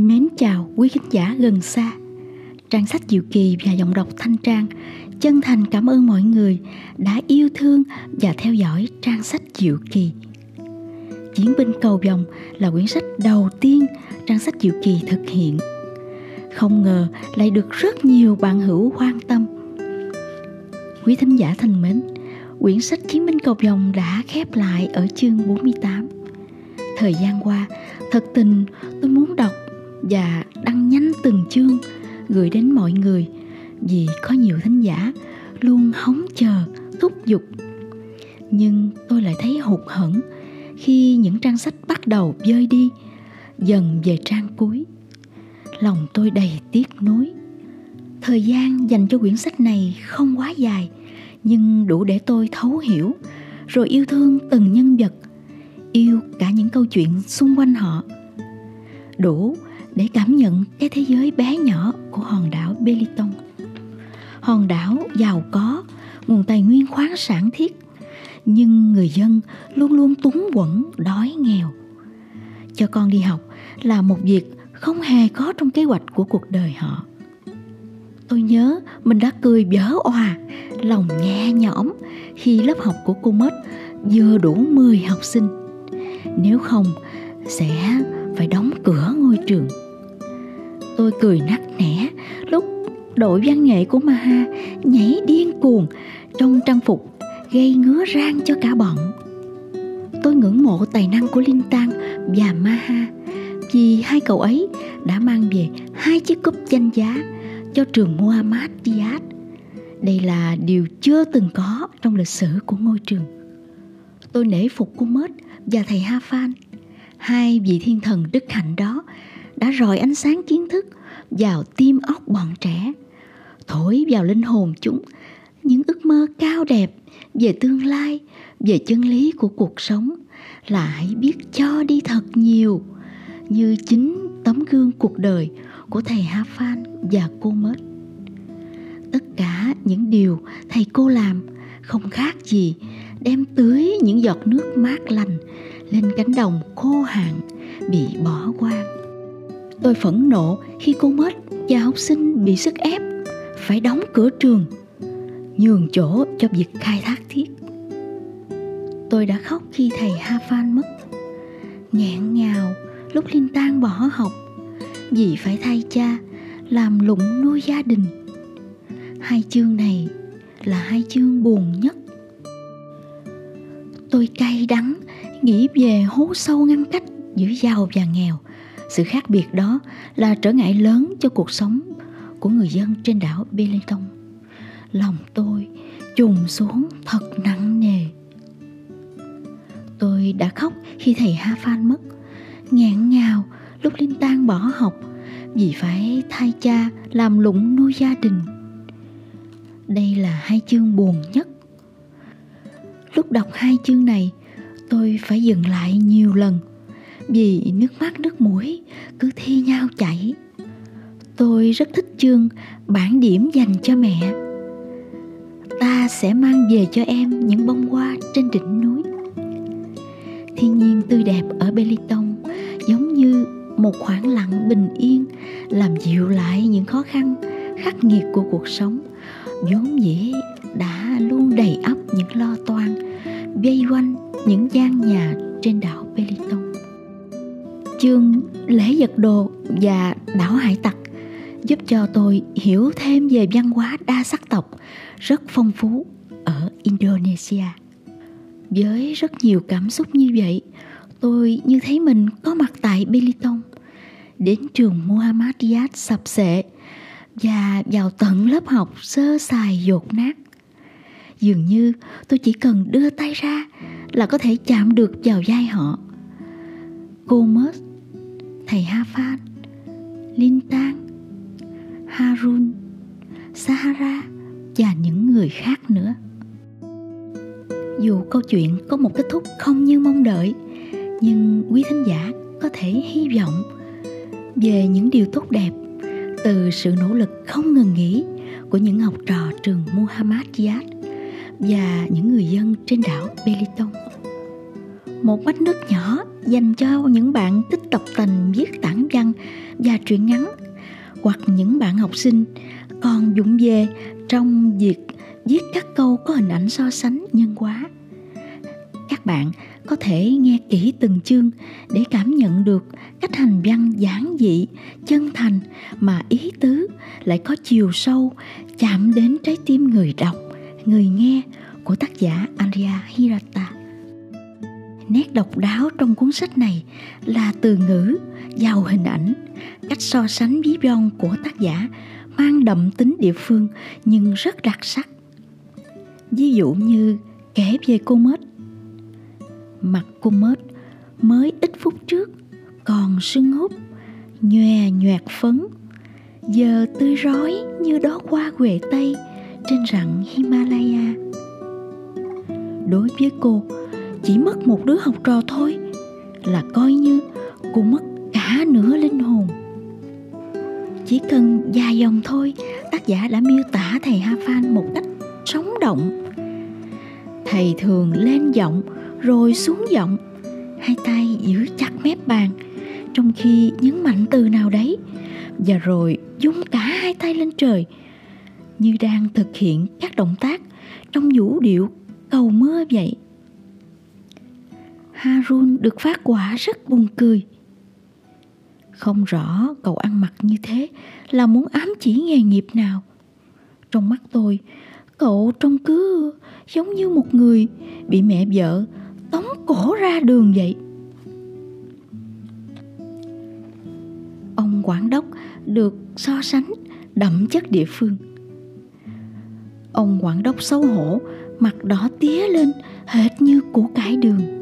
Mến chào quý khán giả gần xa Trang sách Diệu Kỳ và giọng đọc Thanh Trang chân thành cảm ơn mọi người đã yêu thương và theo dõi trang sách Diệu Kỳ. Chiến binh cầu vòng là quyển sách đầu tiên trang sách Diệu Kỳ thực hiện. Không ngờ lại được rất nhiều bạn hữu quan tâm. Quý thính giả thân mến, quyển sách Chiến binh cầu vòng đã khép lại ở chương 48. Thời gian qua, thật tình tôi muốn đọc và đăng nhanh từng chương gửi đến mọi người vì có nhiều thính giả luôn hóng chờ, thúc giục. Nhưng tôi lại thấy hụt hẫng khi những trang sách bắt đầu rơi đi, dần về trang cuối. Lòng tôi đầy tiếc nuối. Thời gian dành cho quyển sách này không quá dài, nhưng đủ để tôi thấu hiểu rồi yêu thương từng nhân vật, yêu cả những câu chuyện xung quanh họ. Đủ để cảm nhận cái thế giới bé nhỏ của hòn đảo Belitung. Hòn đảo giàu có, nguồn tài nguyên khoáng sản thiết, nhưng người dân luôn luôn túng quẫn đói nghèo. Cho con đi học là một việc không hề có trong kế hoạch của cuộc đời họ. Tôi nhớ mình đã cười vỡ òa, lòng nhẹ nhõm khi lớp học của cô Mết vừa đủ 10 học sinh. Nếu không, sẽ phải đóng cửa ngôi trường tôi cười nắc nẻ lúc đội văn nghệ của Maha nhảy điên cuồng trong trang phục gây ngứa rang cho cả bọn. Tôi ngưỡng mộ tài năng của Linh Tang và Maha vì hai cậu ấy đã mang về hai chiếc cúp danh giá cho trường Muhammad Diat. Đây là điều chưa từng có trong lịch sử của ngôi trường. Tôi nể phục cô Mết và thầy Ha Phan, hai vị thiên thần đức hạnh đó đã rọi ánh sáng kiến thức vào tim óc bọn trẻ, thổi vào linh hồn chúng những ước mơ cao đẹp về tương lai, về chân lý của cuộc sống là hãy biết cho đi thật nhiều, như chính tấm gương cuộc đời của thầy Ha Phan và cô Mết. Tất cả những điều thầy cô làm không khác gì đem tưới những giọt nước mát lành lên cánh đồng khô hạn bị bỏ quang Tôi phẫn nộ khi cô mất và học sinh bị sức ép phải đóng cửa trường, nhường chỗ cho việc khai thác thiết. Tôi đã khóc khi thầy Ha Phan mất, nghẹn ngào lúc Linh Tan bỏ học vì phải thay cha làm lụng nuôi gia đình. Hai chương này là hai chương buồn nhất. Tôi cay đắng nghĩ về hố sâu ngăn cách giữa giàu và nghèo sự khác biệt đó là trở ngại lớn cho cuộc sống của người dân trên đảo Belitung. Lòng tôi trùng xuống thật nặng nề. Tôi đã khóc khi thầy Ha Phan mất, nghẹn ngào lúc Linh Tan bỏ học vì phải thay cha làm lụng nuôi gia đình. Đây là hai chương buồn nhất. Lúc đọc hai chương này, tôi phải dừng lại nhiều lần vì nước mắt nước mũi, cứ thi nhau chảy. Tôi rất thích chương bản điểm dành cho mẹ. Ta sẽ mang về cho em những bông hoa trên đỉnh núi. Thiên nhiên tươi đẹp ở beliton giống như một khoảng lặng bình yên, làm dịu lại những khó khăn, khắc nghiệt của cuộc sống. Vốn dĩ đã luôn đầy ắp những lo toan, vây quanh những gian nhà trên đảo Beliton chương lễ giật đồ và đảo hải tặc giúp cho tôi hiểu thêm về văn hóa đa sắc tộc rất phong phú ở Indonesia. Với rất nhiều cảm xúc như vậy, tôi như thấy mình có mặt tại Belitung, đến trường Muhammadiyat sập sệ và vào tận lớp học sơ sài dột nát. Dường như tôi chỉ cần đưa tay ra là có thể chạm được vào vai họ. Cô mất thầy Ha Phan, Linh Tang, Harun, Sahara và những người khác nữa. Dù câu chuyện có một kết thúc không như mong đợi, nhưng quý thính giả có thể hy vọng về những điều tốt đẹp từ sự nỗ lực không ngừng nghỉ của những học trò trường Muhammad Yad và những người dân trên đảo Belitung. Một mách nước nhỏ dành cho những bạn thích tập tình viết tản văn và truyện ngắn hoặc những bạn học sinh còn dụng về trong việc viết các câu có hình ảnh so sánh nhân hóa. Các bạn có thể nghe kỹ từng chương để cảm nhận được cách hành văn giản dị, chân thành mà ý tứ lại có chiều sâu chạm đến trái tim người đọc, người nghe của tác giả Andrea Hirata. Nét độc đáo trong cuốn sách này là từ ngữ, giàu hình ảnh, cách so sánh ví von của tác giả mang đậm tính địa phương nhưng rất đặc sắc. Ví dụ như kể về cô mết. Mặt cô mết mới ít phút trước còn sưng húp, nhòe nhoẹt phấn, giờ tươi rói như đó qua huệ tây trên rặng Himalaya. Đối với cô, chỉ mất một đứa học trò thôi, là coi như cô mất cả nửa linh hồn. Chỉ cần vài dòng thôi, tác giả đã miêu tả thầy ha phan một cách sống động. Thầy thường lên giọng rồi xuống giọng, hai tay giữ chặt mép bàn, trong khi nhấn mạnh từ nào đấy, và rồi dung cả hai tay lên trời, như đang thực hiện các động tác trong vũ điệu cầu mưa vậy. Harun được phát quả rất buồn cười. Không rõ cậu ăn mặc như thế là muốn ám chỉ nghề nghiệp nào. Trong mắt tôi, cậu trông cứ giống như một người bị mẹ vợ tống cổ ra đường vậy. Ông quản đốc được so sánh đậm chất địa phương. Ông quản đốc xấu hổ, mặt đỏ tía lên hệt như củ cải đường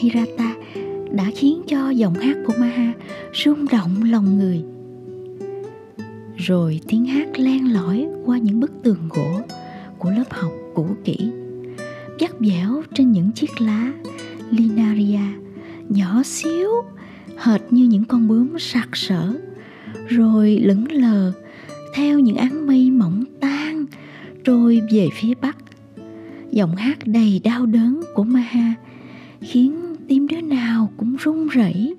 Hirata đã khiến cho giọng hát của Maha rung động lòng người. Rồi tiếng hát len lỏi qua những bức tường gỗ của lớp học cũ kỹ, dắt dẻo trên những chiếc lá linaria nhỏ xíu hệt như những con bướm sặc sỡ rồi lững lờ theo những áng mây mỏng tan trôi về phía bắc giọng hát đầy đau đớn của maha khiến tim đứa nào cũng run rẩy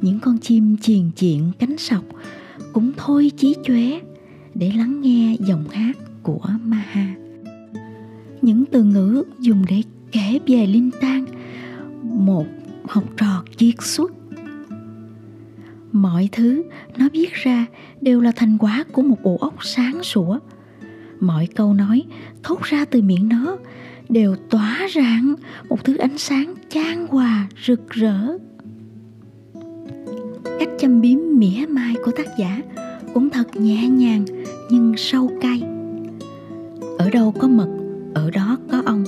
những con chim chiền chiện cánh sọc cũng thôi chí chóe để lắng nghe giọng hát của Maha. Những từ ngữ dùng để kể về Linh Tang, một học trò kiệt xuất. Mọi thứ nó viết ra đều là thành quả của một bộ óc sáng sủa. Mọi câu nói thốt ra từ miệng nó đều tỏa rạng một thứ ánh sáng chan hòa, rực rỡ. Cách châm biếm mỉa mai của tác giả cũng thật nhẹ nhàng nhưng sâu cay. Ở đâu có mật ở đó có ong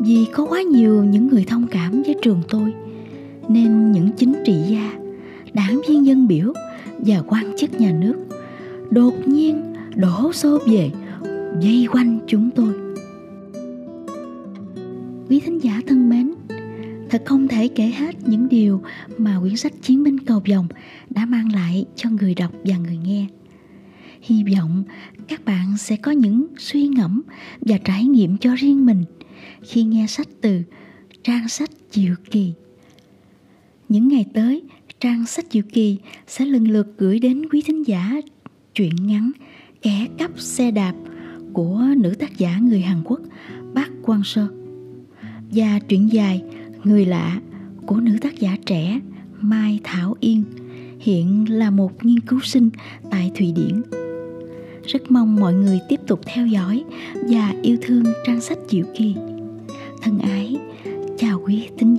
vì có quá nhiều những người thông cảm với trường tôi, nên những chính trị gia, đảng viên dân biểu và quan chức nhà nước đột nhiên đổ xô về dây quanh chúng tôi quý thính giả thân mến, thật không thể kể hết những điều mà quyển sách chiến binh cầu vồng đã mang lại cho người đọc và người nghe. Hy vọng các bạn sẽ có những suy ngẫm và trải nghiệm cho riêng mình khi nghe sách từ trang sách diệu kỳ. Những ngày tới, trang sách diệu kỳ sẽ lần lượt gửi đến quý thính giả truyện ngắn kẻ cắp xe đạp của nữ tác giả người hàn quốc bác quang sơ và truyện dài Người lạ của nữ tác giả trẻ Mai Thảo Yên hiện là một nghiên cứu sinh tại Thụy Điển. Rất mong mọi người tiếp tục theo dõi và yêu thương trang sách Diệu Kỳ. Thân ái, chào quý tín